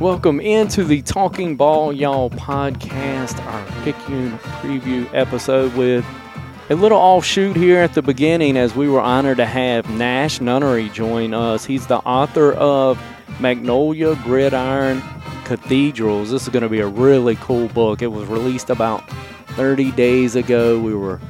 Welcome into the Talking Ball Y'all podcast, our Picayune preview episode with a little offshoot here at the beginning as we were honored to have Nash Nunnery join us. He's the author of Magnolia Gridiron Cathedrals. This is going to be a really cool book. It was released about 30 days ago. We were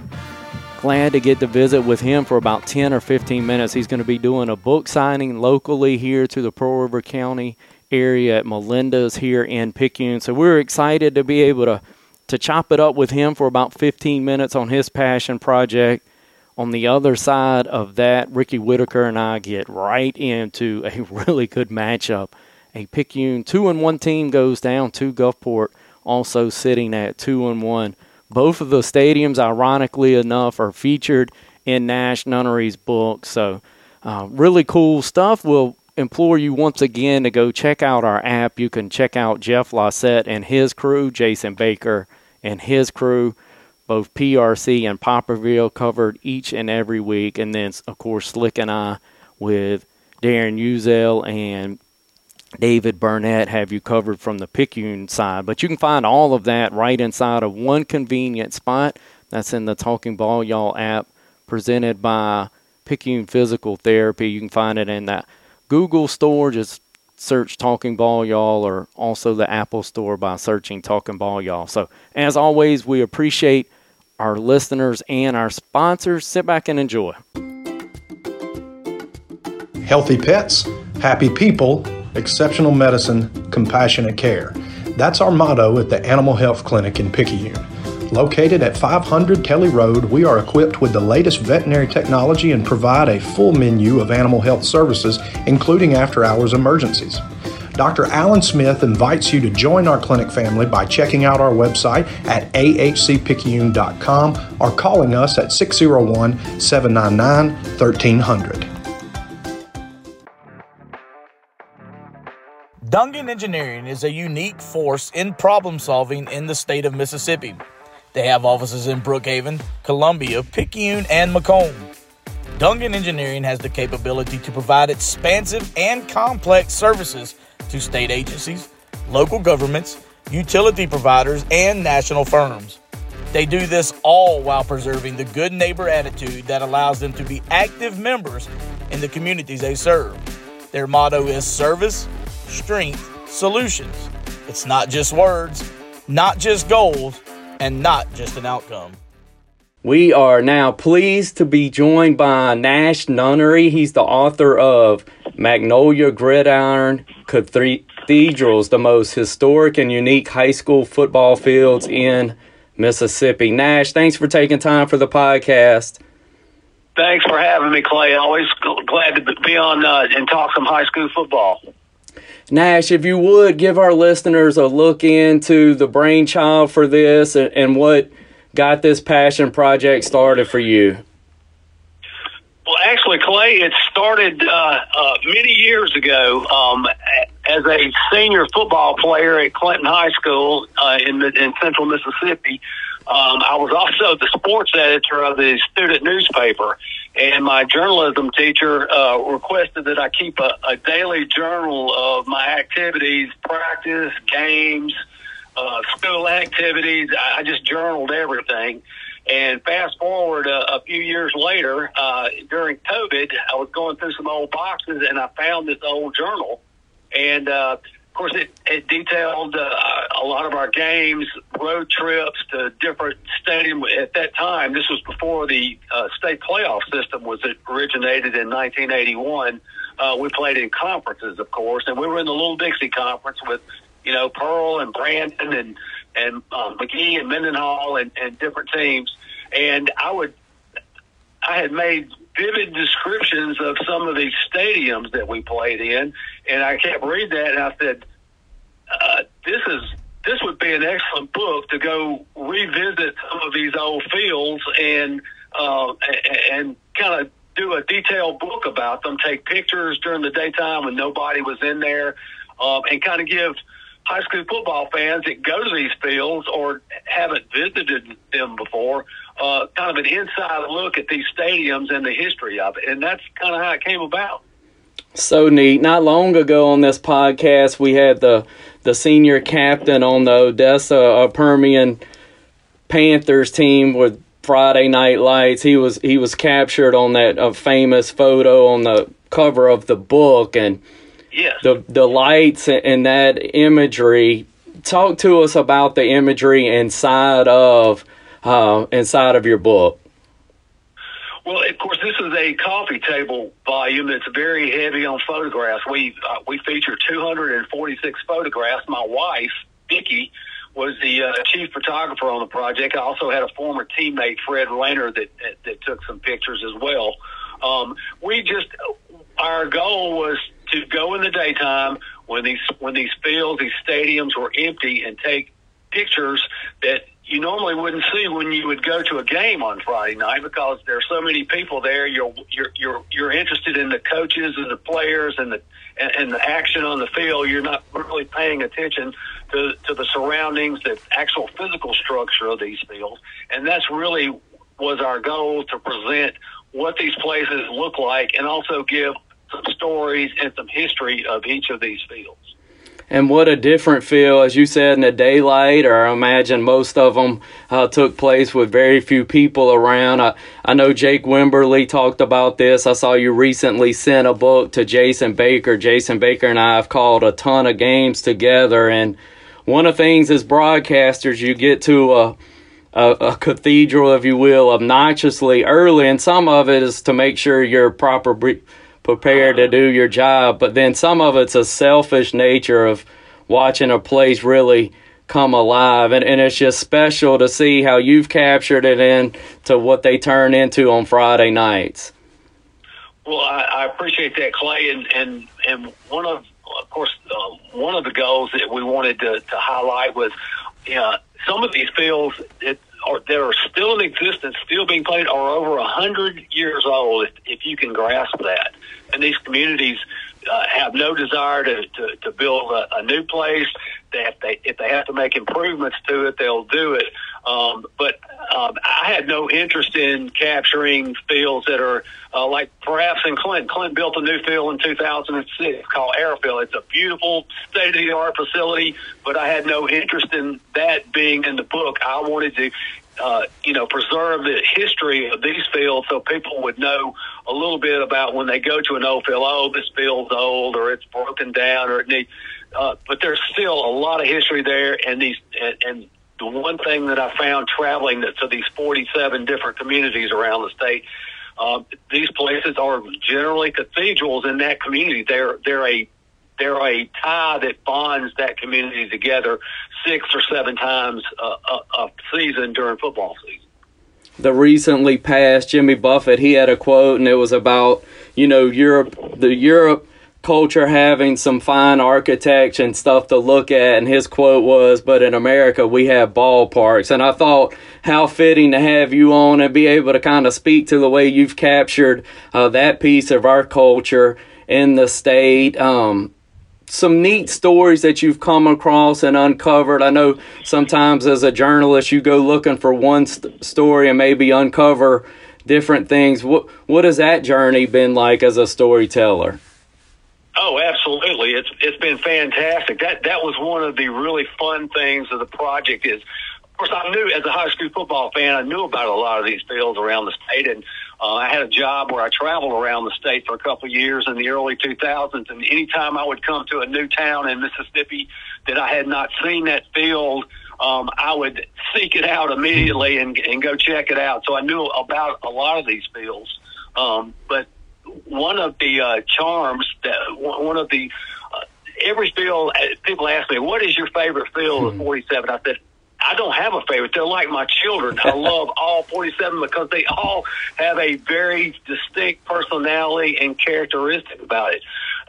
glad to get to visit with him for about 10 or 15 minutes. He's going to be doing a book signing locally here to the Pearl River County area at Melinda's here in Picayune. So we're excited to be able to to chop it up with him for about 15 minutes on his passion project. On the other side of that, Ricky Whitaker and I get right into a really good matchup. A Picayune two and one team goes down to Gulfport, also sitting at two and one. Both of the stadiums, ironically enough, are featured in Nash Nunnery's book. So, uh, really cool stuff. We'll implore you once again to go check out our app. You can check out Jeff Lossett and his crew, Jason Baker and his crew, both PRC and Poplarville covered each and every week. And then, of course, Slick and I with Darren Uzel and David Burnett have you covered from the Picayune side. But you can find all of that right inside of one convenient spot. That's in the Talking Ball Y'all app presented by Picayune Physical Therapy. You can find it in that Google store, just search Talking Ball Y'all, or also the Apple store by searching Talking Ball Y'all. So, as always, we appreciate our listeners and our sponsors. Sit back and enjoy. Healthy pets, happy people, exceptional medicine, compassionate care. That's our motto at the Animal Health Clinic in Picayune. Located at 500 Kelly Road, we are equipped with the latest veterinary technology and provide a full menu of animal health services, including after hours emergencies. Dr. Alan Smith invites you to join our clinic family by checking out our website at ahcpicayune.com or calling us at 601 799 1300. Dungan Engineering is a unique force in problem solving in the state of Mississippi. They have offices in Brookhaven, Columbia, Picayune, and McComb. Dungan Engineering has the capability to provide expansive and complex services to state agencies, local governments, utility providers, and national firms. They do this all while preserving the good neighbor attitude that allows them to be active members in the communities they serve. Their motto is service, strength, solutions. It's not just words, not just goals, and not just an outcome. We are now pleased to be joined by Nash Nunnery. He's the author of Magnolia Gridiron Cathedrals, the most historic and unique high school football fields in Mississippi. Nash, thanks for taking time for the podcast. Thanks for having me, Clay. Always glad to be on uh, and talk some high school football. Nash, if you would give our listeners a look into the brainchild for this and, and what got this passion project started for you. Well, actually, Clay, it started uh, uh, many years ago um, as a senior football player at Clinton High School uh, in, in central Mississippi. Um, I was also the sports editor of the student newspaper and my journalism teacher uh, requested that I keep a, a, daily journal of my activities, practice, games, uh, school activities. I, I just journaled everything. And fast forward a, a few years later, uh, during COVID, I was going through some old boxes and I found this old journal. And uh, course, it, it detailed uh, a lot of our games, road trips to different stadiums. At that time, this was before the uh, state playoff system was originated in 1981. Uh, we played in conferences, of course, and we were in the Little Dixie Conference with, you know, Pearl and Brandon and and uh, Magee and Mendenhall and, and different teams. And I would, I had made vivid descriptions of some of these stadiums that we played in, and I kept reading that, and I said, uh, "This is this would be an excellent book to go revisit some of these old fields and uh, and kind of do a detailed book about them. Take pictures during the daytime when nobody was in there, um, and kind of give." high school football fans that go to these fields or haven't visited them before uh, kind of an inside look at these stadiums and the history of it. And that's kind of how it came about. So neat. Not long ago on this podcast, we had the the senior captain on the Odessa uh, Permian Panthers team with Friday Night Lights. He was he was captured on that uh, famous photo on the cover of the book, and Yes. the the lights and that imagery. Talk to us about the imagery inside of uh, inside of your book. Well, of course, this is a coffee table volume that's very heavy on photographs. We uh, we feature 246 photographs. My wife, Vicki, was the uh, chief photographer on the project. I also had a former teammate, Fred Rayner, that, that that took some pictures as well. Um, we just our goal was to go in the daytime when these when these fields, these stadiums were empty, and take pictures that you normally wouldn't see when you would go to a game on Friday night because there are so many people there. You're you're you're you're interested in the coaches and the players and the and, and the action on the field. You're not really paying attention to to the surroundings, the actual physical structure of these fields, and that's really was our goal to present what these places look like and also give some stories and some history of each of these fields. And what a different feel, as you said, in the daylight, or I imagine most of them uh, took place with very few people around. I, I know Jake Wimberly talked about this. I saw you recently sent a book to Jason Baker. Jason Baker and I have called a ton of games together. And one of the things as broadcasters, you get to a, a, a cathedral, if you will, obnoxiously early. And some of it is to make sure you're proper. Prepared to do your job. But then some of it's a selfish nature of watching a place really come alive. And, and it's just special to see how you've captured it into what they turn into on Friday nights. Well, I, I appreciate that, Clay, and and and one of, of course, uh, one of the goals that we wanted to, to highlight was, you know, some of these fields that are that are still in existence, still being played, are over a hundred years old. If, if you can grasp that, and these communities uh, have no desire to to, to build a, a new place. They if they if they have to make improvements to it, they'll do it. Um, but um, I had no interest in capturing fields that are uh, like perhaps in Clinton. Clinton built a new field in 2006 called Arrow Field. It's a beautiful state of the art facility, but I had no interest in that being in the book. I wanted to. Uh, you know, preserve the history of these fields so people would know a little bit about when they go to an old field. Oh, this field's old, or it's broken down, or it needs. Uh, but there's still a lot of history there, and these and, and the one thing that I found traveling to these 47 different communities around the state, uh, these places are generally cathedrals in that community. They're they're a they're a tie that bonds that community together six or seven times a, a, a season during football season. The recently passed Jimmy Buffett, he had a quote, and it was about you know Europe, the Europe culture having some fine architecture and stuff to look at and his quote was but in america we have ballparks. And i thought how fitting to have you on and be able to kind of speak to the way you've captured uh, that piece of our culture in the state. Um, some neat stories that you've come across and uncovered. I know sometimes as a journalist you go looking for one st- story and maybe uncover different things. What what has that journey been like as a storyteller Oh, absolutely! It's it's been fantastic. That that was one of the really fun things of the project. Is of course I knew as a high school football fan, I knew about a lot of these fields around the state, and uh, I had a job where I traveled around the state for a couple of years in the early 2000s. And anytime I would come to a new town in Mississippi that I had not seen that field, um, I would seek it out immediately and and go check it out. So I knew about a lot of these fields. Um, but one of the uh, charms that one of the uh, every field people ask me what is your favorite field of 47 i said i don't have a favorite. They're like my children. I love all 47 because they all have a very distinct personality and characteristic about it.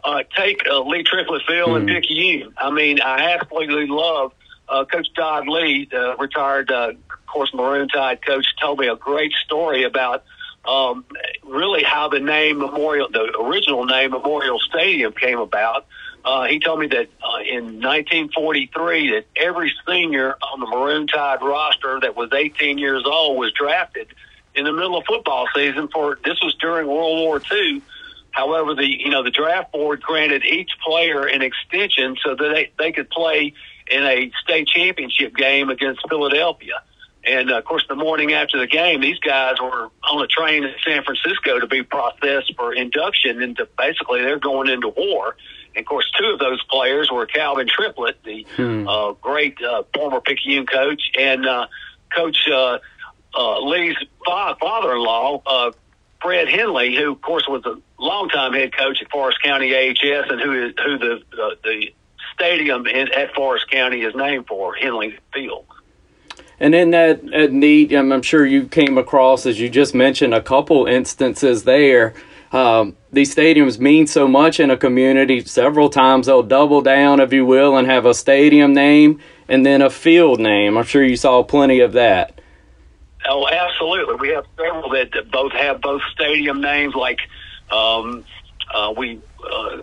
Uh, take uh, lee triplett field mm-hmm. and picayune i mean i absolutely love uh, coach dodd lee the retired uh, of course maroon tide coach told me a great story about um, really how the name Memorial, the original name Memorial Stadium came about. Uh, he told me that uh, in 1943 that every senior on the Maroon Tide roster that was 18 years old was drafted in the middle of football season for this was during World War II However, the you know the draft board granted each player an extension so that they, they could play in a state championship game against Philadelphia. And uh, of course, the morning after the game, these guys were on a train in San Francisco to be processed for induction into basically they're going into war. And of course, two of those players were Calvin Triplett, the hmm. uh, great uh, former Picayune coach, and uh, Coach uh, uh, Lee's father-in-law, uh, Fred Henley, who of course was a longtime head coach at Forrest County AHS, and who is who the uh, the stadium in, at Forrest County is named for, Henley Field. And in that, that neat, I'm sure you came across, as you just mentioned, a couple instances there. Um, these stadiums mean so much in a community. Several times they'll double down, if you will, and have a stadium name and then a field name. I'm sure you saw plenty of that. Oh, absolutely. We have several that, that both have both stadium names. Like um, uh, we, uh,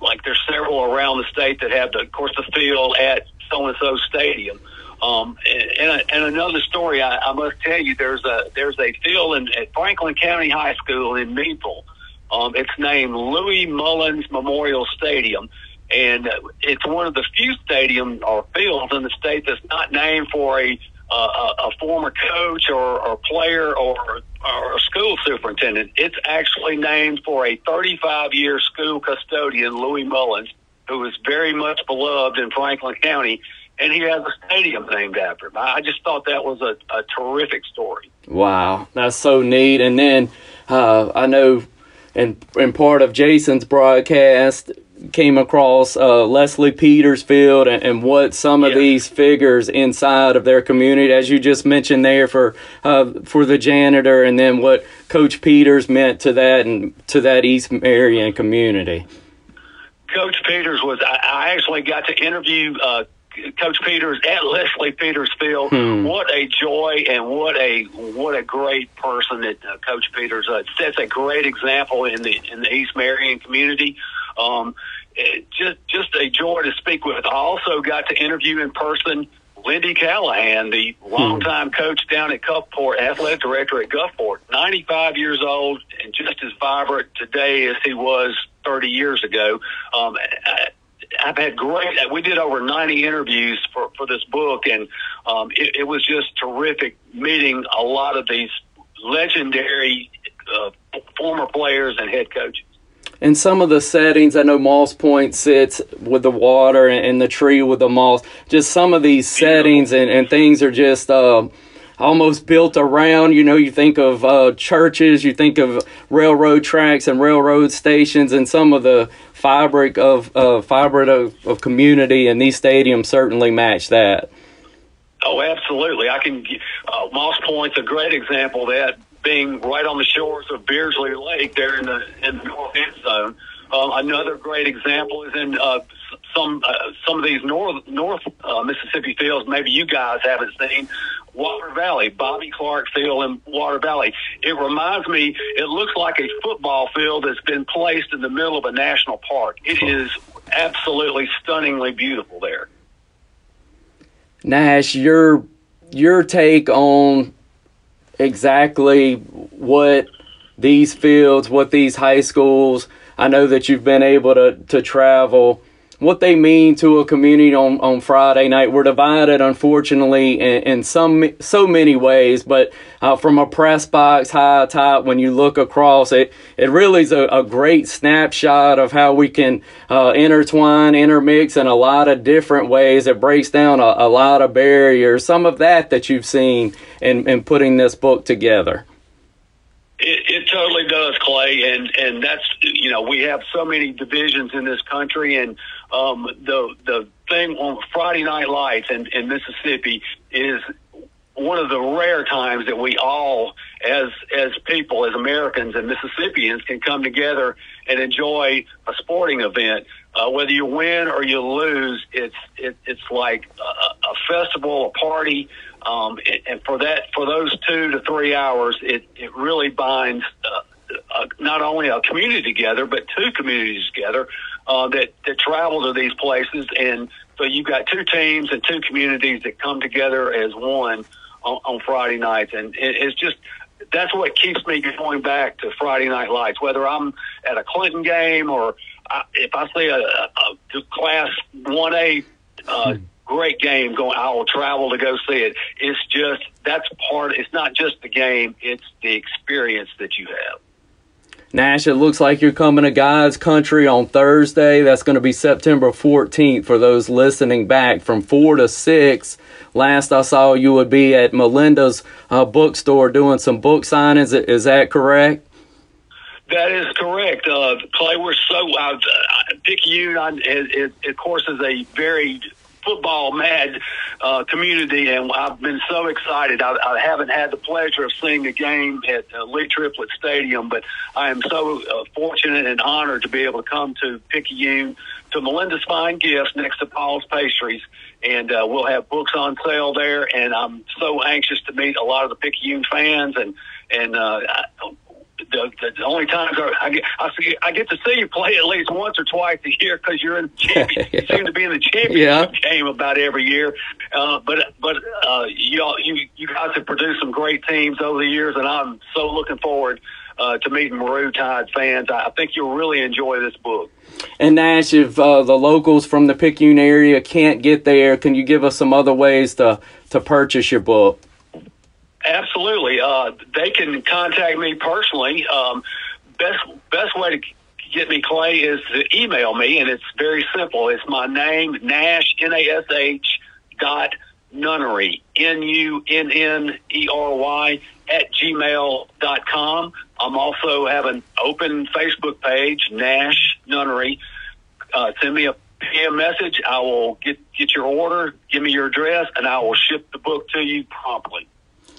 like there's several around the state that have, the, of course, the field at so and so stadium. Um, and, and another story I, I must tell you, there's a there's a field in, at Franklin County High School in Meadville. Um, it's named Louis Mullins Memorial Stadium, and it's one of the few stadiums or fields in the state that's not named for a uh, a, former coach or, or player or, or a school superintendent. It's actually named for a 35 year school custodian, Louis Mullins, who is very much beloved in Franklin County and he has a stadium named after him. I just thought that was a, a terrific story. Wow, that's so neat. And then uh, I know in, in part of Jason's broadcast came across uh, Leslie Peters Field and, and, what some of these figures inside of their community, as you just mentioned there for uh, for the janitor, and then what Coach Peters meant to that and to that East Marion community. Coach Peters was. I, I actually got to interview uh, Coach Peters at Leslie Peters Field. Hmm. What a joy and what a what a great person that uh, Coach Peters uh, sets a great example in the in the East Marion community. Um, it, just just a joy to speak with. I also got to interview in person Lindy Callahan, the longtime hmm. coach down at Gulfport, athletic director at Gulfport, 95 years old and just as vibrant today as he was 30 years ago. Um, I've had great. We did over 90 interviews for for this book, and um, it, it was just terrific meeting a lot of these legendary uh, former players and head coaches. And some of the settings, I know Moss Point sits with the water and, the tree with the moss. Just some of these settings and, and things are just. Uh, almost built around. You know, you think of uh, churches, you think of railroad tracks and railroad stations, and some of the fabric of uh, fabric of, of community, and these stadiums certainly match that. Oh, absolutely. I can. Uh, Moss Point's a great example of that, being right on the shores of Beardslee Lake, there in the in the north end zone. Um, another great example is in uh, some uh, some of these north north uh, Mississippi fields. Maybe you guys haven't seen Water Valley, Bobby Clark Field in Water Valley. It reminds me. It looks like a football field that's been placed in the middle of a national park. It is absolutely stunningly beautiful there. Nash, your your take on exactly what these fields, what these high schools I know that you've been able to, to travel. What they mean to a community on, on Friday night. We're divided, unfortunately, in, in some so many ways. But uh, from a press box high top, when you look across it, it really is a, a great snapshot of how we can uh, intertwine, intermix in a lot of different ways. It breaks down a, a lot of barriers. Some of that that you've seen in, in putting this book together. It, it totally does, Clay, and and that's you know we have so many divisions in this country, and um, the the thing on Friday Night Lights in, in Mississippi is one of the rare times that we all, as as people, as Americans and Mississippians, can come together and enjoy a sporting event. Uh, whether you win or you lose, it's it, it's like a, a festival, a party. Um, and for that, for those two to three hours, it, it really binds uh, uh, not only a community together, but two communities together uh, that, that travel to these places. And so you've got two teams and two communities that come together as one on, on Friday nights. And it, it's just that's what keeps me going back to Friday Night Lights. Whether I'm at a Clinton game or I, if I see a, a, a Class One A uh, hmm. great game going, I will travel to go see it. It's just that's part. It's not just the game; it's the experience that you have. Nash, it looks like you're coming to God's Country on Thursday. That's going to be September 14th for those listening back from 4 to 6. Last I saw you would be at Melinda's uh, bookstore doing some book signings. Is that correct? That is correct. Uh, Clay, we're so, uh, Picayune, it, it, of course, is a very football mad uh, community, and I've been so excited. I, I haven't had the pleasure of seeing a game at uh, Lee Triplett Stadium, but I am so uh, fortunate and honored to be able to come to Picayune to Melinda's Fine Gifts next to Paul's Pastries, and uh, we'll have books on sale there. And I'm so anxious to meet a lot of the Picayune fans and and uh, the, the only times I get I, I get to see you play at least once or twice a year because you're in champion. yeah. You seem to be in the championship yeah. game about every year. Uh, but but uh, you you you guys have produced some great teams over the years, and I'm so looking forward uh, to meeting Maroon Tide fans. I think you'll really enjoy this book. And Nash, if uh, the locals from the Picayune area can't get there, can you give us some other ways to to purchase your book? Absolutely. Uh, they can contact me personally. Um, best best way to get me, Clay, is to email me, and it's very simple. It's my name, Nash, N A S H, dot Nunnery, N U N N E R Y, at gmail dot com. I'm also have an open Facebook page, Nash Nunnery. Uh, send me a PM message. I will get get your order, give me your address, and I will ship the book to you promptly.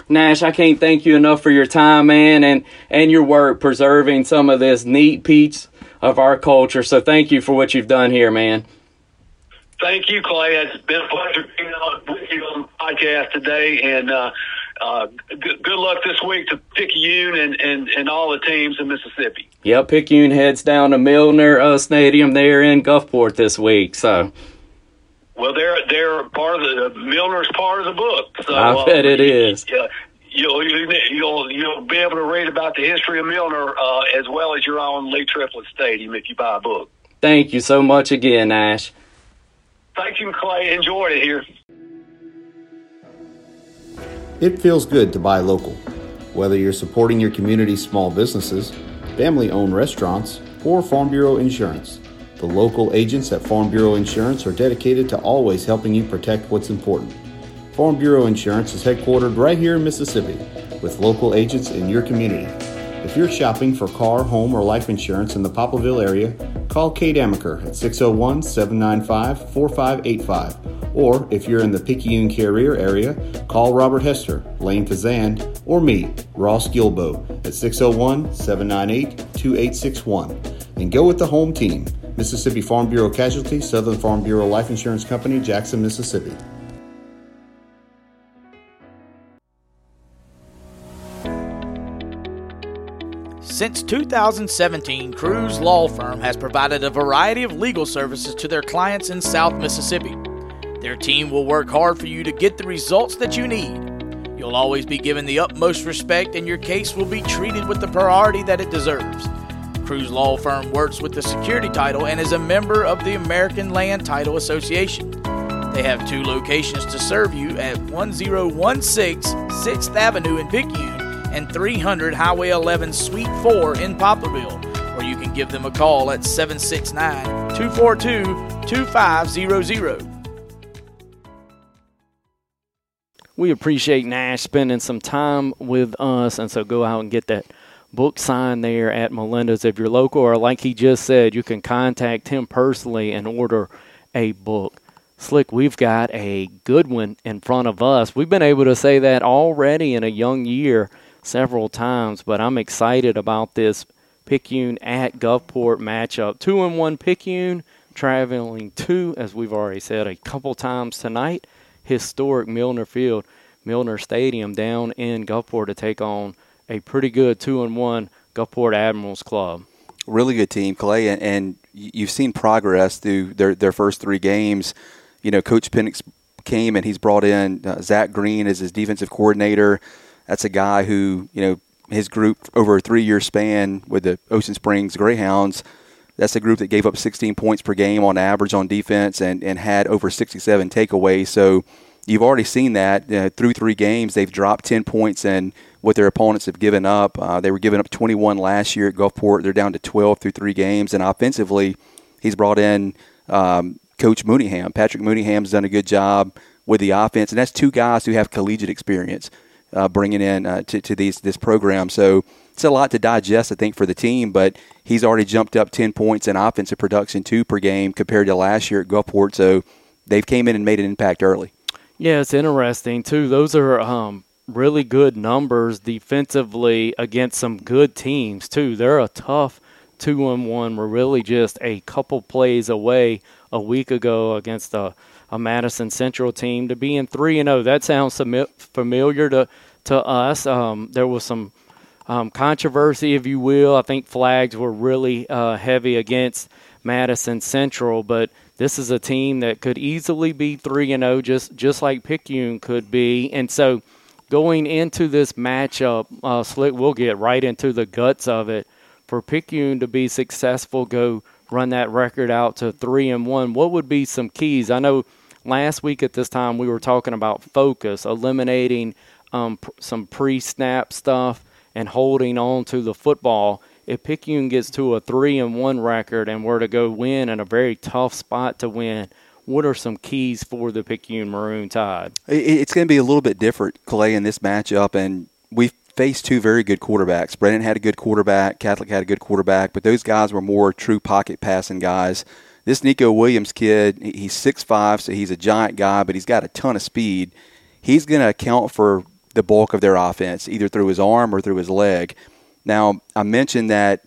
Nash, I can't thank you enough for your time, man, and and your work preserving some of this neat piece of our culture. So thank you for what you've done here, man. Thank you, Clay. It's been a pleasure being on with you on the podcast today, and uh, uh, good, good, luck this week to Picayune and, and, and all the teams in Mississippi. Yep, Picayune heads down to Milner uh, Stadium there in Gulfport this week. So well, they're they're part of the Milner's part of the book. So I uh, bet it is. Yeah. You'll, you'll you'll be able to read about the history of Milner uh, as well as your own Lee Triplett Stadium if you buy a book. Thank you so much again, Ash. Thank you, Clay. Enjoyed it here. It feels good to buy local. Whether you're supporting your community's small businesses, family owned restaurants, or Farm Bureau Insurance. The local agents at Farm Bureau Insurance are dedicated to always helping you protect what's important. Farm Bureau Insurance is headquartered right here in Mississippi with local agents in your community. If you're shopping for car, home, or life insurance in the Poplarville area, call Kate Amaker at 601 795 4585. Or if you're in the Picayune Carriere area, call Robert Hester, Lane Fazand, or me, Ross Gilbo, at 601 798 2861. And go with the home team. Mississippi Farm Bureau Casualty, Southern Farm Bureau Life Insurance Company, Jackson, Mississippi. Since 2017, Cruz Law Firm has provided a variety of legal services to their clients in South Mississippi. Their team will work hard for you to get the results that you need. You'll always be given the utmost respect, and your case will be treated with the priority that it deserves. Cruz Law Firm works with the security title and is a member of the American Land Title Association. They have two locations to serve you at 1016 6th Avenue in Picayune and 300 Highway 11 Suite 4 in Poplarville, or you can give them a call at 769 242 2500. We appreciate Nash spending some time with us, and so go out and get that book sign there at Melinda's if you're local, or like he just said, you can contact him personally and order a book. Slick, we've got a good one in front of us. We've been able to say that already in a young year several times, but I'm excited about this Picayune at Gulfport matchup. Two and one Picayune, traveling two, as we've already said a couple times tonight. Historic Milner Field, Milner Stadium down in Gulfport to take on a pretty good two and one Gulfport Admirals club. Really good team, Clay, and, and you've seen progress through their their first three games. You know, Coach Penix came and he's brought in uh, Zach Green as his defensive coordinator. That's a guy who you know his group over a three year span with the Ocean Springs Greyhounds. That's a group that gave up 16 points per game on average on defense and, and had over 67 takeaways. So you've already seen that uh, through three games. They've dropped 10 points and what their opponents have given up. Uh, they were giving up 21 last year at Gulfport. They're down to 12 through three games. And offensively, he's brought in um, Coach Mooneyham. Patrick Mooneyham's done a good job with the offense, and that's two guys who have collegiate experience uh, bringing in uh, to, to these this program. So it's a lot to digest, I think, for the team. But he's already jumped up 10 points in offensive production, two per game compared to last year at Gulfport. So they've came in and made an impact early. Yeah, it's interesting too. Those are um, really good numbers defensively against some good teams too. They're a tough two and one. We're really just a couple plays away a week ago against a, a Madison Central team to being three and zero. Oh. That sounds familiar to to us. Um, there was some um, controversy, if you will. I think flags were really uh, heavy against Madison Central, but this is a team that could easily be 3 and 0 just just like Picayune could be. And so going into this matchup, uh, Slick we'll get right into the guts of it. For Picayune to be successful, go run that record out to 3 and 1. What would be some keys? I know last week at this time we were talking about focus, eliminating um, pr- some pre-snap stuff and holding on to the football if Picayune gets to a three and one record and were to go win in a very tough spot to win, what are some keys for the Picayune Maroon Tide? It's going to be a little bit different, Clay, in this matchup, and we've faced two very good quarterbacks. Brandon had a good quarterback, Catholic had a good quarterback, but those guys were more true pocket passing guys. This Nico Williams kid, he's six five, so he's a giant guy, but he's got a ton of speed. He's going to account for the bulk of their offense, either through his arm or through his leg. Now, I mentioned that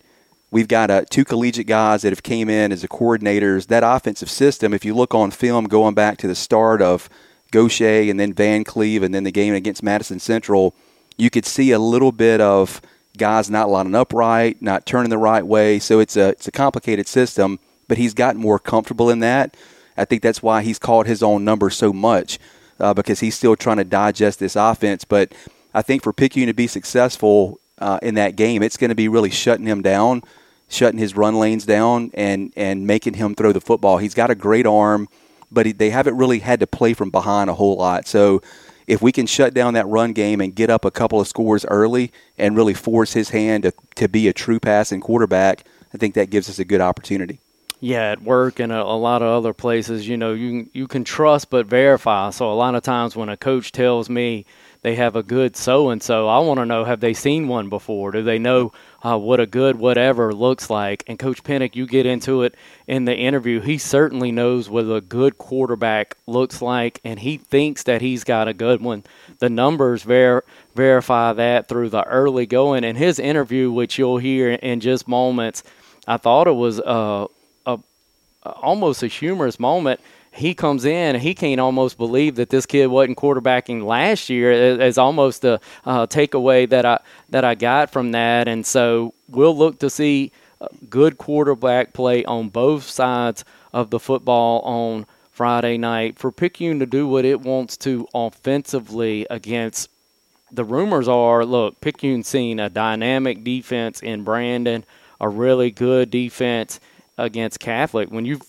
we've got uh, two collegiate guys that have came in as the coordinators. That offensive system, if you look on film going back to the start of Gautier and then Vancleave and then the game against Madison Central, you could see a little bit of guys not lining up right, not turning the right way. So it's a it's a complicated system, but he's gotten more comfortable in that. I think that's why he's called his own number so much uh, because he's still trying to digest this offense. But I think for Picayune to be successful, uh, in that game, it's going to be really shutting him down, shutting his run lanes down, and and making him throw the football. He's got a great arm, but he, they haven't really had to play from behind a whole lot. So if we can shut down that run game and get up a couple of scores early and really force his hand to, to be a true passing quarterback, I think that gives us a good opportunity. Yeah, at work and a, a, lot of other places, you know, you you can trust but verify. So a lot of times when a coach tells me they have a good so and so. I want to know have they seen one before? Do they know uh, what a good whatever looks like? And Coach Penix, you get into it in the interview. He certainly knows what a good quarterback looks like, and he thinks that he's got a good one. The numbers ver- verify that through the early going. And his interview, which you'll hear in just moments, I thought it was uh, a, a almost a humorous moment he comes in he can't almost believe that this kid wasn't quarterbacking last year is almost the uh, takeaway that I that I got from that. And so we'll look to see good quarterback play on both sides of the football on Friday night for Picayune to do what it wants to offensively against the rumors are look Picayune seen a dynamic defense in Brandon a really good defense against Catholic. When you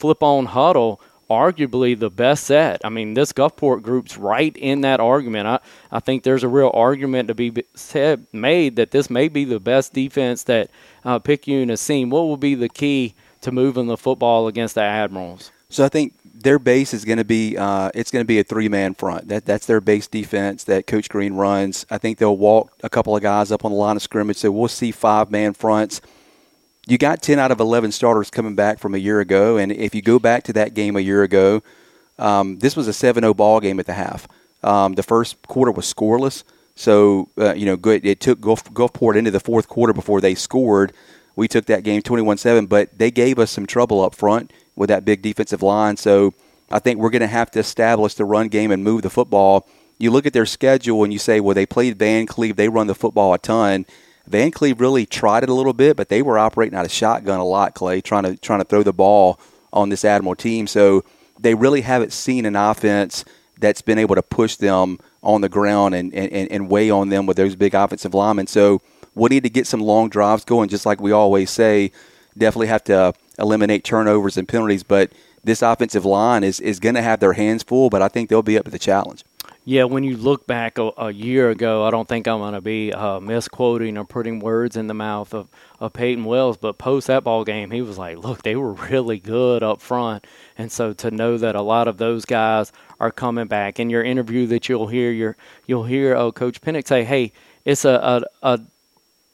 flip on Hudl arguably the best set. I mean, this Gulfport group's right in that argument. I, I think there's a real argument to be said, made that this may be the best defense that uh, Picayune has seen. What will be the key to moving the football against the Admirals? So I think their base is going to be uh, it's going to be a three man front. That that's their base defense that Coach Green runs. I think they'll walk a couple of guys up on the line of scrimmage. So we'll see five man fronts you got 10 out of 11 starters coming back from a year ago. And if you go back to that game a year ago, um, this was a 7 0 ball game at the half. Um, the first quarter was scoreless. So, uh, you know, good. It took Gulf, Gulfport into the fourth quarter before they scored. We took that game 21 7, but they gave us some trouble up front with that big defensive line. So I think we're going to have to establish the run game and move the football. You look at their schedule and you say, well, they played Vancleave, they run the football a ton. Vancleave really tried it a little bit, but they were operating out of shotgun a lot, Clay, trying to trying to throw the ball on this Admiral team. So they really haven't seen an offense that's been able to push them on the ground and, and, and weigh on them with those big offensive linemen. So we need to get some long drives going, just like we always say. Definitely have to eliminate turnovers and penalties, but this offensive line is, is going to have their hands full, but I think they'll be up to the challenge. Yeah, when you look back a, a year ago, I don't think I'm going to be uh, misquoting or putting words in the mouth of, of Peyton Wells, but post that ball game, he was like, look, they were really good up front. And so to know that a lot of those guys are coming back, in your interview that you'll hear, your, you'll hear uh, Coach Penix say, hey, it's a, a, a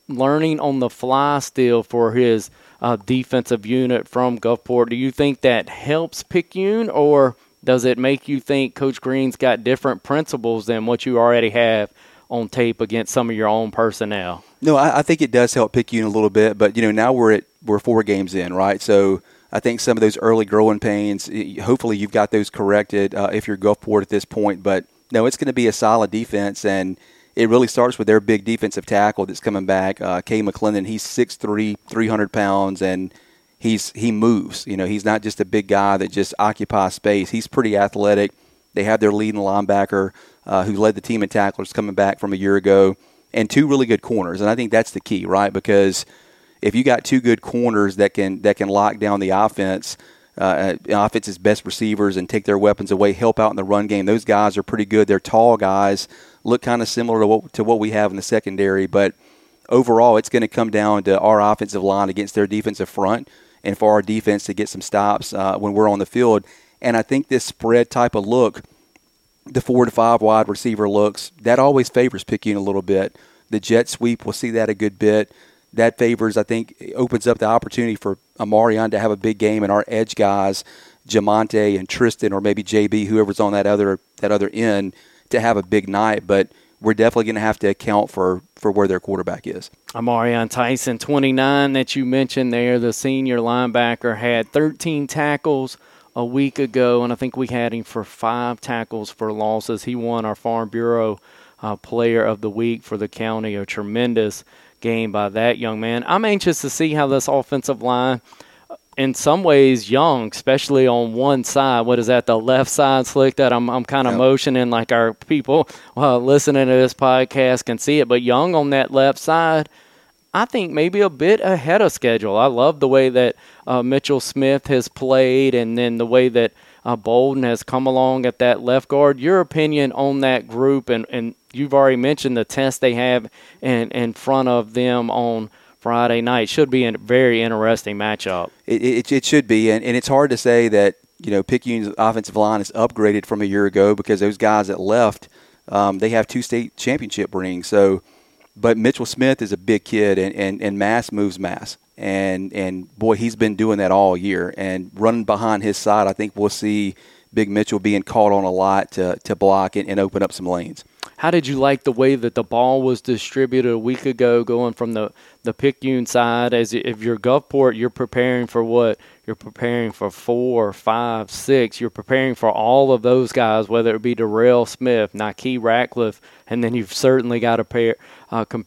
learning on the fly still for his uh, defensive unit from Gulfport. Do you think that helps Picayune, or – does it make you think Coach Green's got different principles than what you already have on tape against some of your own personnel? No, I, I think it does help Picayune a little bit, but you know now we're at we're four games in, right? So I think some of those early growing pains, hopefully you've got those corrected uh, if you're Gulfport at this point. But no, it's going to be a solid defense, and it really starts with their big defensive tackle that's coming back, uh, Kay McClendon. He's 6'3", 300 pounds, and – he's he moves. You know, he's not just a big guy that just occupies space. He's pretty athletic. They have their leading linebacker uh, who led the team in tacklers coming back from a year ago, and two really good corners. And I think that's the key, right? Because if you got two good corners that can that can lock down the offense. Uh, uh offense's best receivers and take their weapons away, help out in the run game. Those guys are pretty good. They're tall guys, look kind of similar to what to what we have in the secondary, but overall, it's going to come down to our offensive line against their defensive front and for our defense to get some stops uh, when we're on the field. And I think this spread type of look, the four to five wide receiver looks, that always favors Picayune a little bit. The jet sweep, we'll see that a good bit. That favors, I think, opens up the opportunity for Amarion to have a big game, and our edge guys, Jamonte and Tristan, or maybe JB, whoever's on that other that other end, to have a big night. But we're definitely going to have to account for, for where their quarterback is. Amarion Tyson, 29, that you mentioned there, the senior linebacker, had 13 tackles a week ago, and I think we had him for five tackles for losses. He won our Farm Bureau uh, Player of the Week for the county. A tremendous game by that young man. I'm anxious to see how this offensive line – in some ways young, especially on one side. What is that? The left side slick that I'm I'm kind of yep. motioning like our people uh, listening to this podcast can see it. But young on that left side, I think maybe a bit ahead of schedule. I love the way that uh, Mitchell Smith has played, and then the way that uh, Bolden has come along at that left guard. Your opinion on that group, and and you've already mentioned the test they have in in front of them on Friday night. Should be a very interesting matchup. It, it, it should be, and, and it's hard to say that you know Picayune's offensive line is upgraded from a year ago because those guys that left, um, they have two state championship rings. So, but Mitchell Smith is a big kid, and, and, and mass moves mass, and and boy, he's been doing that all year. And running behind his side, I think we'll see Big Mitchell being called on a lot to to block and, and open up some lanes. How did you like the way that the ball was distributed a week ago, going from the the Picayune side? As if you're Gulfport, you're preparing for what? You're preparing for four, five, six. You're preparing for all of those guys, whether it be Darrell Smith, Nike Ratcliffe, and then you've certainly got to pair, uh, com-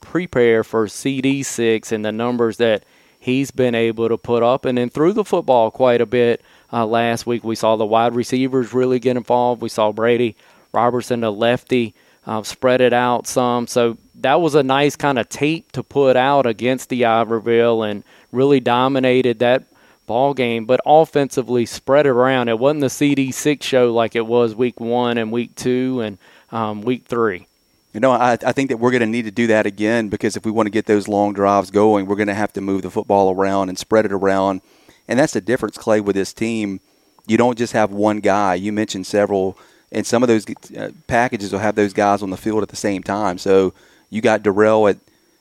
prepare for CD six and the numbers that he's been able to put up, and then threw the football quite a bit. Uh, last week we saw the wide receivers really get involved. We saw Brady Robertson, the lefty, uh, spread it out some. So that was a nice kind of tape to put out against the Iberville and really dominated that ball game. But offensively, spread it around. It wasn't the CD6 show like it was week one and week two and um, week three. You know, I, I think that we're going to need to do that again because if we want to get those long drives going, we're going to have to move the football around and spread it around. And that's the difference, Clay, with this team. You don't just have one guy. You mentioned several and some of those uh, packages will have those guys on the field at the same time. So you got Darrell at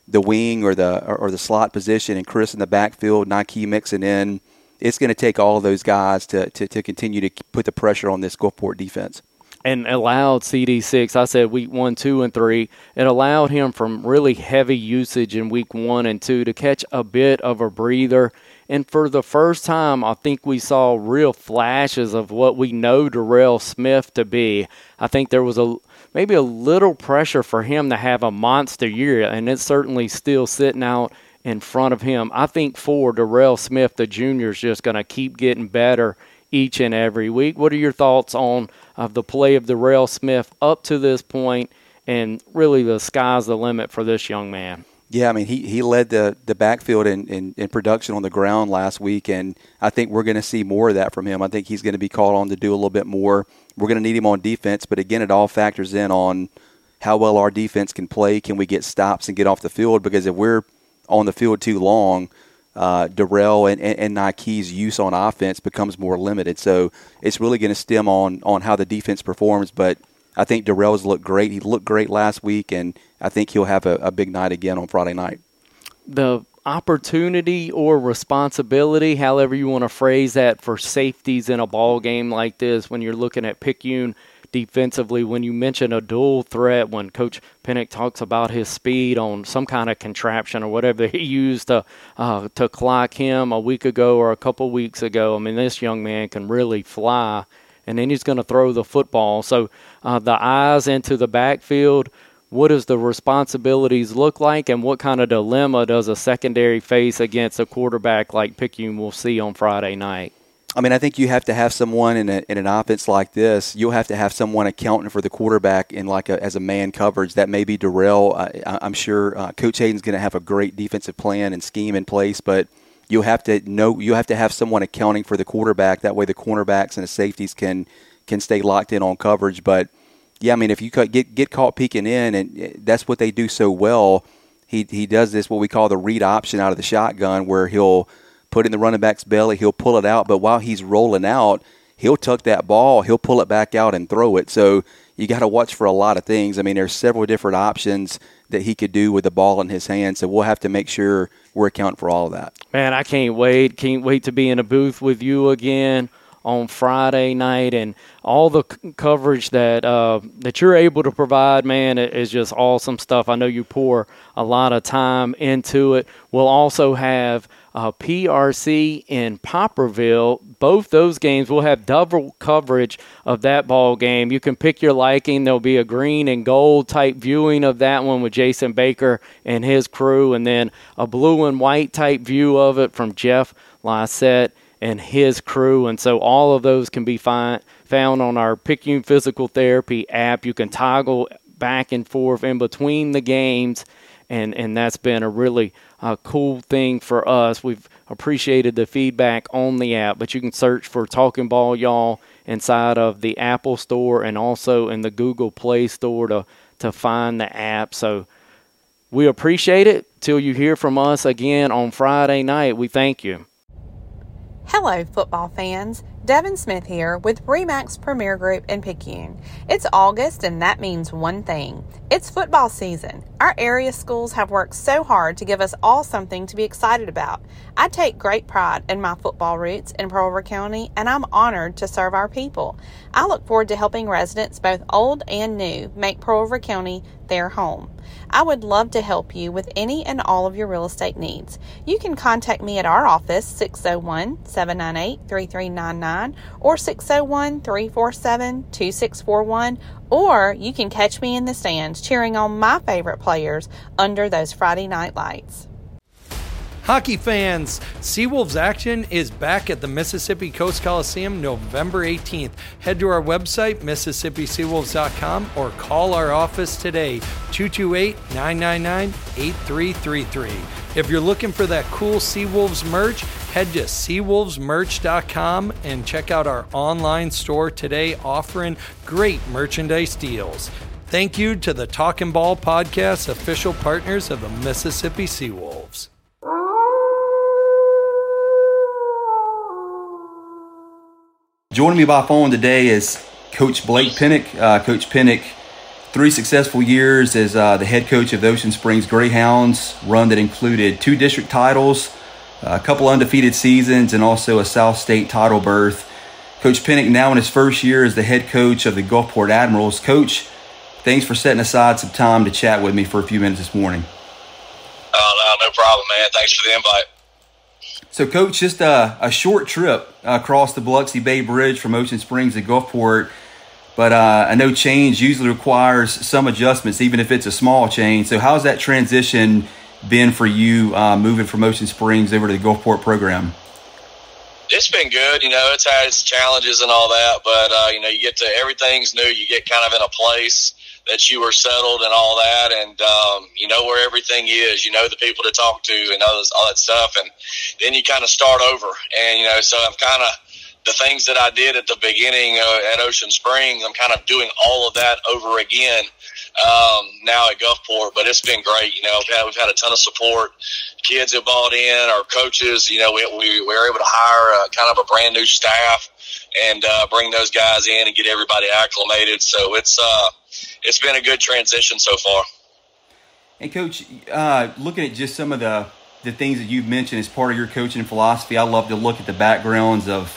the wing or the or, the slot position, and Chris in the backfield, Nike mixing in. It's going to take all those guys to, to, to continue to put the pressure on this Gulfport defense and allowed CD6. I said week one, two, and three. It allowed him from really heavy usage in week one and two to catch a bit of a breather and for the first time, I think we saw real flashes of what we know Darrell Smith to be. I think there was a maybe a little pressure for him to have a monster year, and it's certainly still sitting out in front of him. I think for Darrell Smith, the junior is just going to keep getting better each and every week. What are your thoughts on of the play of Darrell Smith up to this point, and really the sky's the limit for this young man? Yeah, I mean, he, he led the, the backfield in, in, in production on the ground last week, and I think we're going to see more of that from him. I think he's going to be called on to do a little bit more. We're going to need him on defense, but again, it all factors in on how well our defense can play. Can we get stops and get off the field? Because if we're on the field too long, uh, Darrell and, and, and Nike's use on offense becomes more limited. So it's really going to stem on, on how the defense performs, but – I think Darrell's looked great. He looked great last week, and I think he'll have a, a big night again on Friday night. The opportunity or responsibility, however you want to phrase that, for safeties in a ball game like this, when you're looking at Picayune defensively, when you mention a dual threat, when Coach Penix talks about his speed on some kind of contraption or whatever he used to uh, to clock him a week ago or a couple weeks ago, I mean, this young man can really fly and then he's going to throw the football. So uh, the eyes into the backfield. What does the responsibilities look like, and what kind of dilemma does a secondary face against a quarterback like Picayune will see on Friday night? I mean, I think you have to have someone in, a, in an offense like this. You'll have to have someone accounting for the quarterback in like a, as a man coverage. That may be Darrell. I, am sure uh, Coach Hayden's going to have a great defensive plan and scheme in place, but you have to know you have to have someone accounting for the quarterback. That way, the cornerbacks and the safeties can can stay locked in on coverage. But yeah, I mean, if you get get caught peeking in, and eh, that's what they do so well. He he does this what we call the read option out of the shotgun, where he'll put in the running back's belly, he'll pull it out, but while he's rolling out, he'll tuck that ball, he'll pull it back out and throw it. So you got to watch for a lot of things. I mean, there's several different options that he could do with the ball in his hand. So we'll have to make sure we're accounting for all of that. Man, I can't wait. Can't wait to be in a booth with you again on Friday night, and all the c- coverage that uh, that you're able to provide, man, is just awesome stuff. I know you pour a lot of time into it. We'll also have uh, PRC in Poplarville. Both those games will have double coverage of that ball game. You can pick your liking. There'll be a green and gold type viewing of that one with Jason Baker and his crew, and then a blue and white type view of it from Jeff Lysette and his crew. And so all of those can be find, found on our Picayune Physical Therapy app. You can toggle back and forth in between the games, and, and that's been a really uh, cool thing for us. We've appreciated the feedback on the app, but you can search for Talking Ball Y'all inside of the Apple Store and also in the Google Play Store to, to find the app. So we appreciate it. Till you hear from us again on Friday night, we thank you. Hello, football fans. Devin Smith here with Remax Premier Group in Picayune. It's August, and that means one thing it's football season. Our area schools have worked so hard to give us all something to be excited about. I take great pride in my football roots in Pearl River County, and I'm honored to serve our people. I look forward to helping residents, both old and new, make Pearl River County their home. I would love to help you with any and all of your real estate needs. You can contact me at our office 601 798 3399 or 601 347 2641 or you can catch me in the stands cheering on my favorite players under those Friday night lights. Hockey fans, Seawolves action is back at the Mississippi Coast Coliseum November 18th. Head to our website, MississippiSeawolves.com, or call our office today, 228 999 8333. If you're looking for that cool Seawolves merch, head to seawolvesmerch.com and check out our online store today offering great merchandise deals. Thank you to the Talking Ball Podcast, official partners of the Mississippi Seawolves. Joining me by phone today is Coach Blake Penix. Uh, coach Penix, three successful years as uh, the head coach of the Ocean Springs Greyhounds, run that included two district titles, a couple undefeated seasons, and also a South State title berth. Coach Penix now in his first year as the head coach of the Gulfport Admirals. Coach, thanks for setting aside some time to chat with me for a few minutes this morning. No, no problem, man. Thanks for the invite. So, Coach, just a, a short trip across the Biloxi Bay Bridge from Ocean Springs to Gulfport, but uh, I know change usually requires some adjustments, even if it's a small change. So, how's that transition been for you uh, moving from Ocean Springs over to the Gulfport program? it's been good. You know, it's had its challenges and all that, but uh, you know, you get to everything's new. You get kind of in a place that you were settled and all that, and um, you know where everything is. You know the people to talk to and all, this, all that stuff, and then you kind of start over. And you know, so I'm kind of the things that I did at the beginning uh, at Ocean Springs. I'm kind of doing all of that over again um, now at Gulfport, but it's been great. You know, we've had, we've had a ton of support. Kids have bought in, our coaches, you know, we, we, we were able to hire a, kind of a brand new staff and uh, bring those guys in and get everybody acclimated. So it's, uh, it's been a good transition so far. And coach, uh, looking at just some of the the things that you've mentioned as part of your coaching philosophy, I love to look at the backgrounds of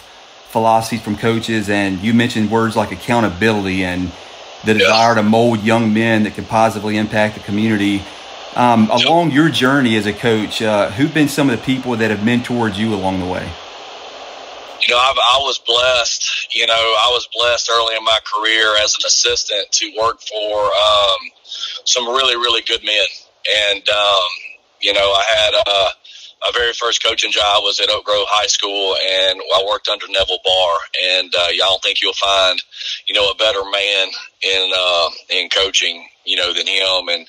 philosophies from coaches. And you mentioned words like accountability and the desire to mold young men that can positively impact the community. Um, along your journey as a coach, uh, who've been some of the people that have mentored you along the way? You know, I've, I was blessed. You know, I was blessed early in my career as an assistant to work for um, some really, really good men. And, um, you know, I had my very first coaching job was at Oak Grove High School, and I worked under Neville Barr. And uh, y'all don't think you'll find, you know, a better man in uh, in coaching, you know, than him. And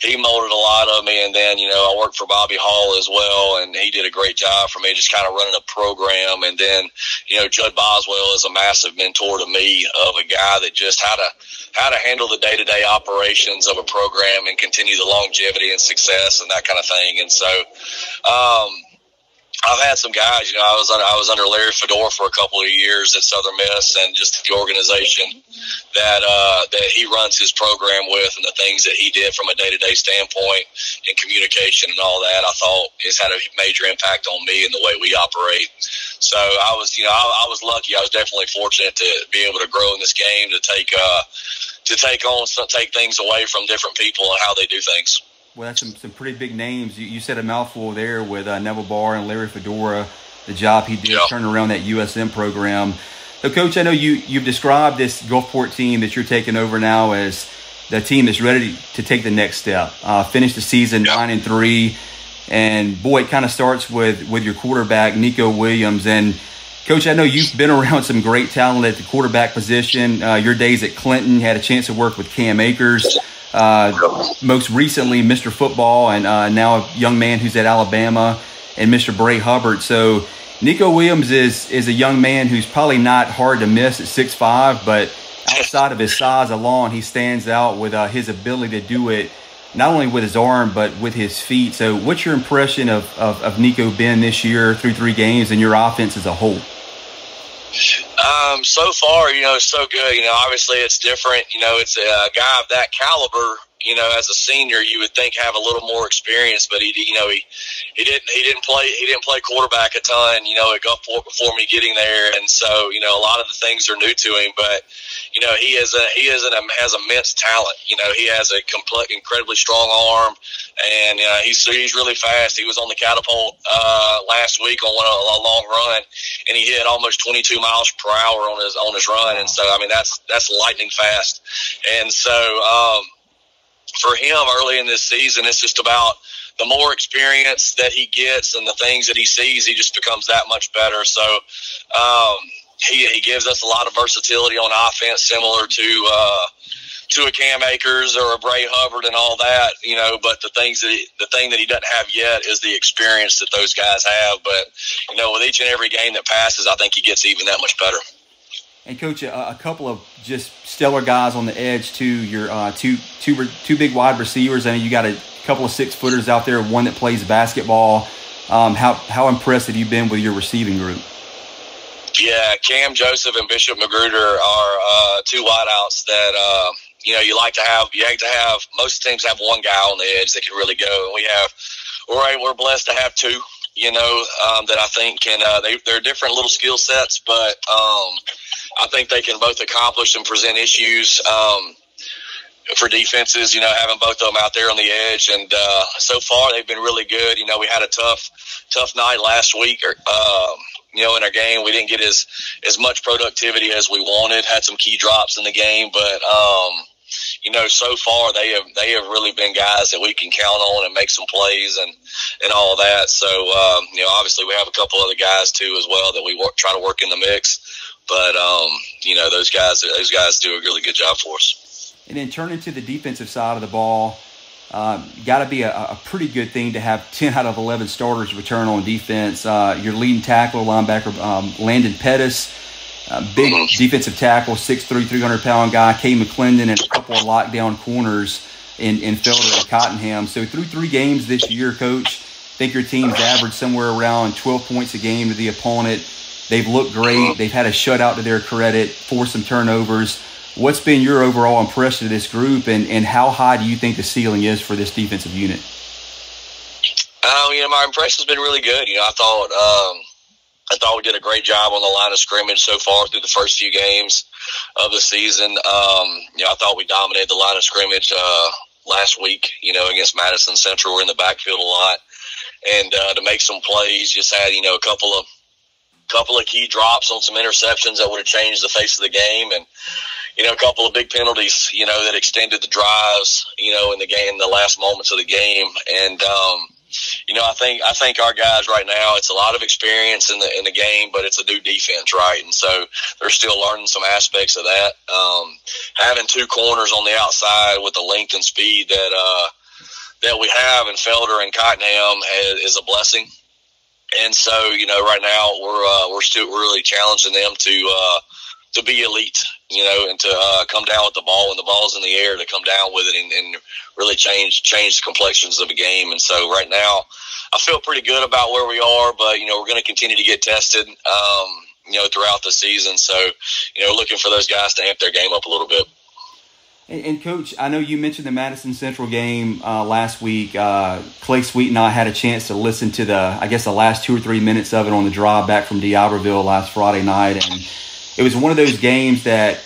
he molded a lot of me. And then, you know, I worked for Bobby Hall as well, and he did a great job for me, just kind of running a program. And then, you know, Judd Boswell is a massive mentor to me of a guy that just how to how to handle the day to day operations of a program and continue the longevity and success and that kind of thing. And so, um, I've had some guys, you know, I was under, I was under Larry Fedora for a couple of years at Southern Miss and just the organization that, uh, that he runs his program with and the things that he did from a day to day standpoint and communication and all that, I thought has had a major impact on me and the way we operate. So I was, you know, I, I was lucky. I was definitely fortunate to be able to grow in this game, to take, uh, to take on, take things away from different people and how they do things. Well, that's some, some pretty big names. You, you said a mouthful there with uh, Neville Barr and Larry Fedora, the job he did yeah. turning around that USM program. So, Coach, I know you, you've described this Gulfport team that you're taking over now as the team that's ready to take the next step. Uh, finish the season yeah. 9 and 3. And, boy, it kind of starts with, with your quarterback, Nico Williams. And, Coach, I know you've been around some great talent at the quarterback position. Uh, your days at Clinton had a chance to work with Cam Akers. Uh, most recently, Mr. Football, and uh, now a young man who's at Alabama, and Mr. Bray Hubbard. So Nico Williams is is a young man who's probably not hard to miss at six five, but outside of his size alone, he stands out with uh, his ability to do it not only with his arm but with his feet. So, what's your impression of, of, of Nico Ben this year through three games and your offense as a whole? Um, so far, you know, so good. You know, obviously it's different. You know, it's a guy of that caliber. You know, as a senior, you would think have a little more experience, but he, you know, he he didn't he didn't play he didn't play quarterback a ton. You know, at Gulfport before me getting there, and so you know, a lot of the things are new to him. But you know, he is a he is an has immense talent. You know, he has a complete, incredibly strong arm, and uh, he's he's really fast. He was on the catapult uh, last week on one, a, a long run, and he hit almost 22 miles per hour on his on his run. And so, I mean, that's that's lightning fast. And so, um, for him early in this season, it's just about the more experience that he gets and the things that he sees, he just becomes that much better. So. Um, he, he gives us a lot of versatility on offense, similar to uh, to a Cam Akers or a Bray Hubbard and all that, you know. But the things that he, the thing that he doesn't have yet is the experience that those guys have. But you know, with each and every game that passes, I think he gets even that much better. And coach, a, a couple of just stellar guys on the edge too. Your uh, two two two big wide receivers. I mean, you got a couple of six footers out there. One that plays basketball. Um, how how impressed have you been with your receiving group? Yeah, Cam Joseph and Bishop Magruder are uh, two wideouts that uh, you know you like to have. You like to have most teams have one guy on the edge that can really go, we have we're we're blessed to have two. You know um, that I think can uh, they they're different little skill sets, but um, I think they can both accomplish and present issues. Um, for defenses, you know, having both of them out there on the edge, and uh, so far they've been really good. You know, we had a tough, tough night last week, or um, you know, in our game. We didn't get as as much productivity as we wanted. Had some key drops in the game, but um, you know, so far they have they have really been guys that we can count on and make some plays and and all that. So um, you know, obviously we have a couple other guys too as well that we work, try to work in the mix. But um, you know, those guys those guys do a really good job for us. And then turning to the defensive side of the ball. Um, Got to be a, a, pretty good thing to have 10 out of 11 starters return on defense. Uh, your leading tackle, linebacker um, Landon Pettis, uh, big defensive tackle, 6'3", 300 pound guy, Kay McClendon, and a couple of lockdown corners in, in Felder and Cottenham. So through three games this year, Coach, I think your team's averaged somewhere around 12 points a game to the opponent. They've looked great. They've had a shutout to their credit, forced some turnovers. What's been your overall impression of this group, and, and how high do you think the ceiling is for this defensive unit? Um, you know, my impression's been really good. You know, I thought um, I thought we did a great job on the line of scrimmage so far through the first few games of the season. Um, you know, I thought we dominated the line of scrimmage uh, last week. You know, against Madison Central, we're in the backfield a lot, and uh, to make some plays, just had you know a couple of couple of key drops on some interceptions that would have changed the face of the game, and you know, a couple of big penalties, you know, that extended the drives, you know, in the game, the last moments of the game. And, um, you know, I think I think our guys right now, it's a lot of experience in the in the game, but it's a new defense, right? And so they're still learning some aspects of that. Um, having two corners on the outside with the length and speed that uh, that we have in Felder and Cottenham is a blessing. And so, you know, right now we're uh, we're still really challenging them to uh, to be elite, you know, and to uh, come down with the ball when the ball's in the air to come down with it and, and really change change the complexions of a game. And so right now, I feel pretty good about where we are, but you know, we're going to continue to get tested, um, you know, throughout the season. So, you know, looking for those guys to amp their game up a little bit. And, and Coach, I know you mentioned the Madison Central game uh, last week. Uh, Clay Sweet and I had a chance to listen to the, I guess, the last two or three minutes of it on the drive back from D'Iberville last Friday night, and it was one of those games that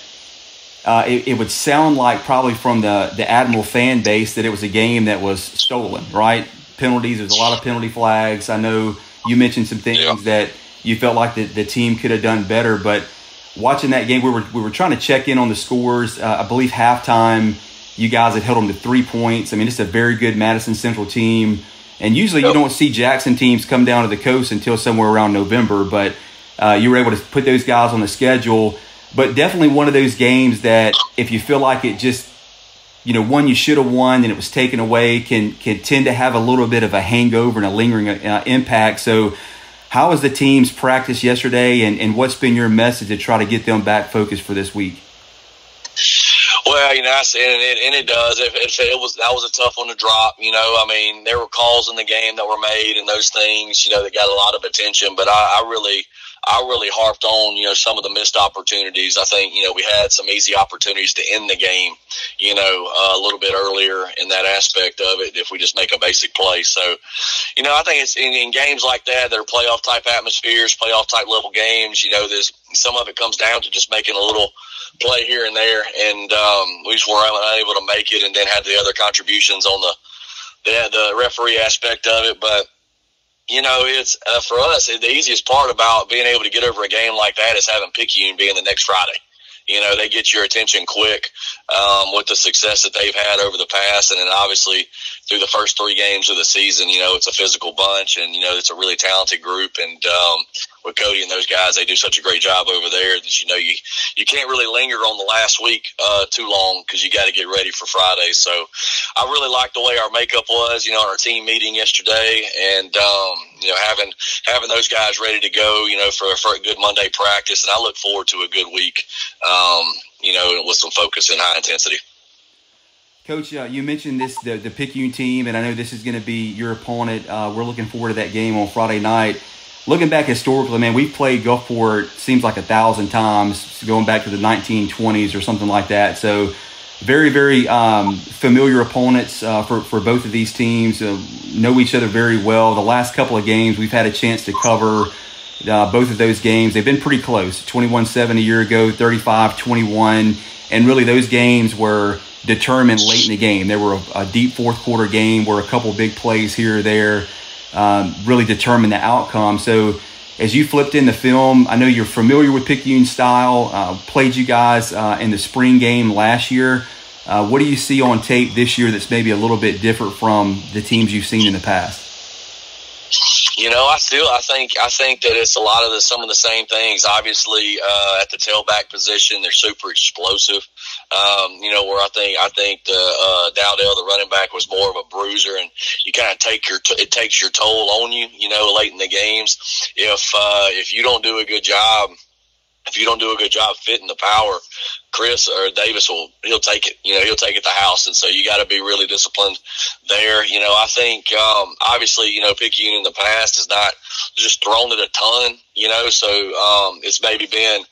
uh, it, it, would sound like probably from the, the Admiral fan base that it was a game that was stolen, right? Penalties, there's a lot of penalty flags. I know you mentioned some things yeah. that you felt like the, the team could have done better, but watching that game, we were, we were trying to check in on the scores. Uh, I believe halftime, you guys had held them to three points. I mean, it's a very good Madison Central team. And usually yep. you don't see Jackson teams come down to the coast until somewhere around November, but – uh, you were able to put those guys on the schedule. But definitely one of those games that if you feel like it just, you know, one you should have won and it was taken away can can tend to have a little bit of a hangover and a lingering uh, impact. So, how was the team's practice yesterday, and, and what's been your message to try to get them back focused for this week? Well, you know, I said, and it, and it does. If it was that was a tough one to drop, you know. I mean, there were calls in the game that were made, and those things, you know, that got a lot of attention. But I, I really, I really harped on, you know, some of the missed opportunities. I think, you know, we had some easy opportunities to end the game, you know, uh, a little bit earlier in that aspect of it if we just make a basic play. So, you know, I think it's in, in games like that, that are playoff type atmospheres, playoff type level games, you know, there's some of it comes down to just making a little play here and there. And um, we just were unable to make it and then had the other contributions on the, the, the referee aspect of it. But, you know, it's uh, for us the easiest part about being able to get over a game like that is having Picayune being the next Friday. You know, they get your attention quick um, with the success that they've had over the past, and then obviously through the first three games of the season, you know, it's a physical bunch, and you know, it's a really talented group, and um, with Cody and those guys, they do such a great job over there that you know you you can't really linger on the last week uh, too long because you got to get ready for Friday. So I really like the way our makeup was, you know, on our team meeting yesterday, and um, you know having having those guys ready to go, you know, for for a good Monday practice, and I look forward to a good week, um, you know, with some focus and high intensity. Coach, uh, you mentioned this the the Picayune team, and I know this is going to be your opponent. Uh, we're looking forward to that game on Friday night looking back historically, man, we've played Gulfport seems like a thousand times, going back to the 1920s or something like that. So very, very um, familiar opponents uh, for for both of these teams. Uh, know each other very well. The last couple of games, we've had a chance to cover uh, both of those games. They've been pretty close. 21-7 a year ago, 35-21, and really those games were determined late in the game. There were a, a deep fourth quarter game where a couple big plays here or there um, really determine the outcome. So as you flipped in the film, I know you're familiar with Picayune style. Uh, played you guys uh, in the spring game last year. Uh, what do you see on tape this year that's maybe a little bit different from the teams you've seen in the past? You know, I still I think I think that it's a lot of the some of the same things. Obviously, uh, at the tailback position, they're super explosive. Um, you know, where I think I think the uh, Dowdell, the running back, was more of a bruiser, and you kind of take your t- it takes your toll on you. You know, late in the games, if uh, if you don't do a good job if you don't do a good job fitting the power, Chris or Davis will he'll take it. You know, he'll take it the house, and so you got to be really disciplined there. You know, I think um, obviously you know Picayune in the past has not just thrown it a ton. You know, so um, it's maybe been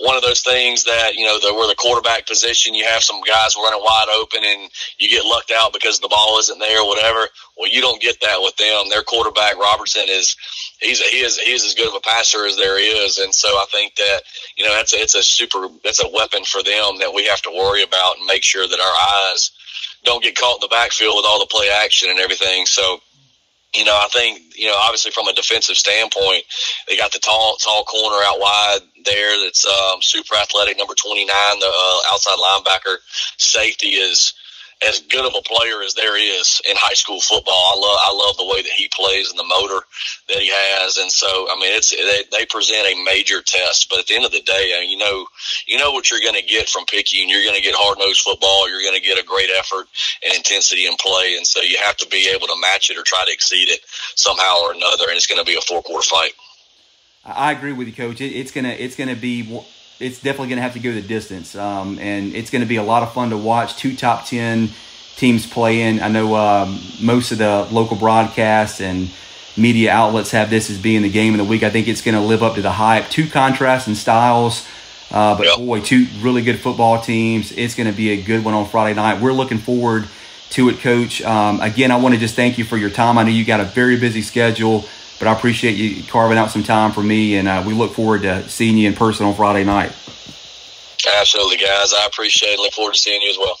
one of those things that you know the, where the quarterback position you have some guys running wide open and you get lucked out because the ball isn't there or whatever. Well, you don't get that with them. Their quarterback Robertson is he's a, he is he is as good of a passer as there is, and so I think that you know that's a, it's a super that's a weapon for them that we have to worry about and make sure that our eyes don't get caught in the backfield with all the play action and everything. So you know, I think, you know, obviously from a defensive standpoint, they got the tall, tall corner out wide there that's um, super athletic, number 29, the uh, outside linebacker. Safety is as good of a player as there is in high school football. I love I love the way that he plays and the motor that he has, and so I mean it's they, they present a major test. But at the end of the day, you know you know what you're going to get from Picayune. You're going to get hard nosed football. You're going to get a great effort and intensity in play, and so you have to be able to match it or try to exceed it somehow or another. And it's going to be a four quarter fight. I agree with you, Coach. It, it's gonna it's gonna be it's definitely going to have to go the distance. Um, and it's going to be a lot of fun to watch two top 10 teams play in. I know um, most of the local broadcasts and media outlets have this as being the game of the week. I think it's going to live up to the hype. Two contrasting styles, uh, but yep. boy, two really good football teams. It's going to be a good one on Friday night. We're looking forward to it, Coach. Um, again, I want to just thank you for your time. I know you got a very busy schedule but I appreciate you carving out some time for me, and uh, we look forward to seeing you in person on Friday night. Absolutely, guys. I appreciate it. Look forward to seeing you as well.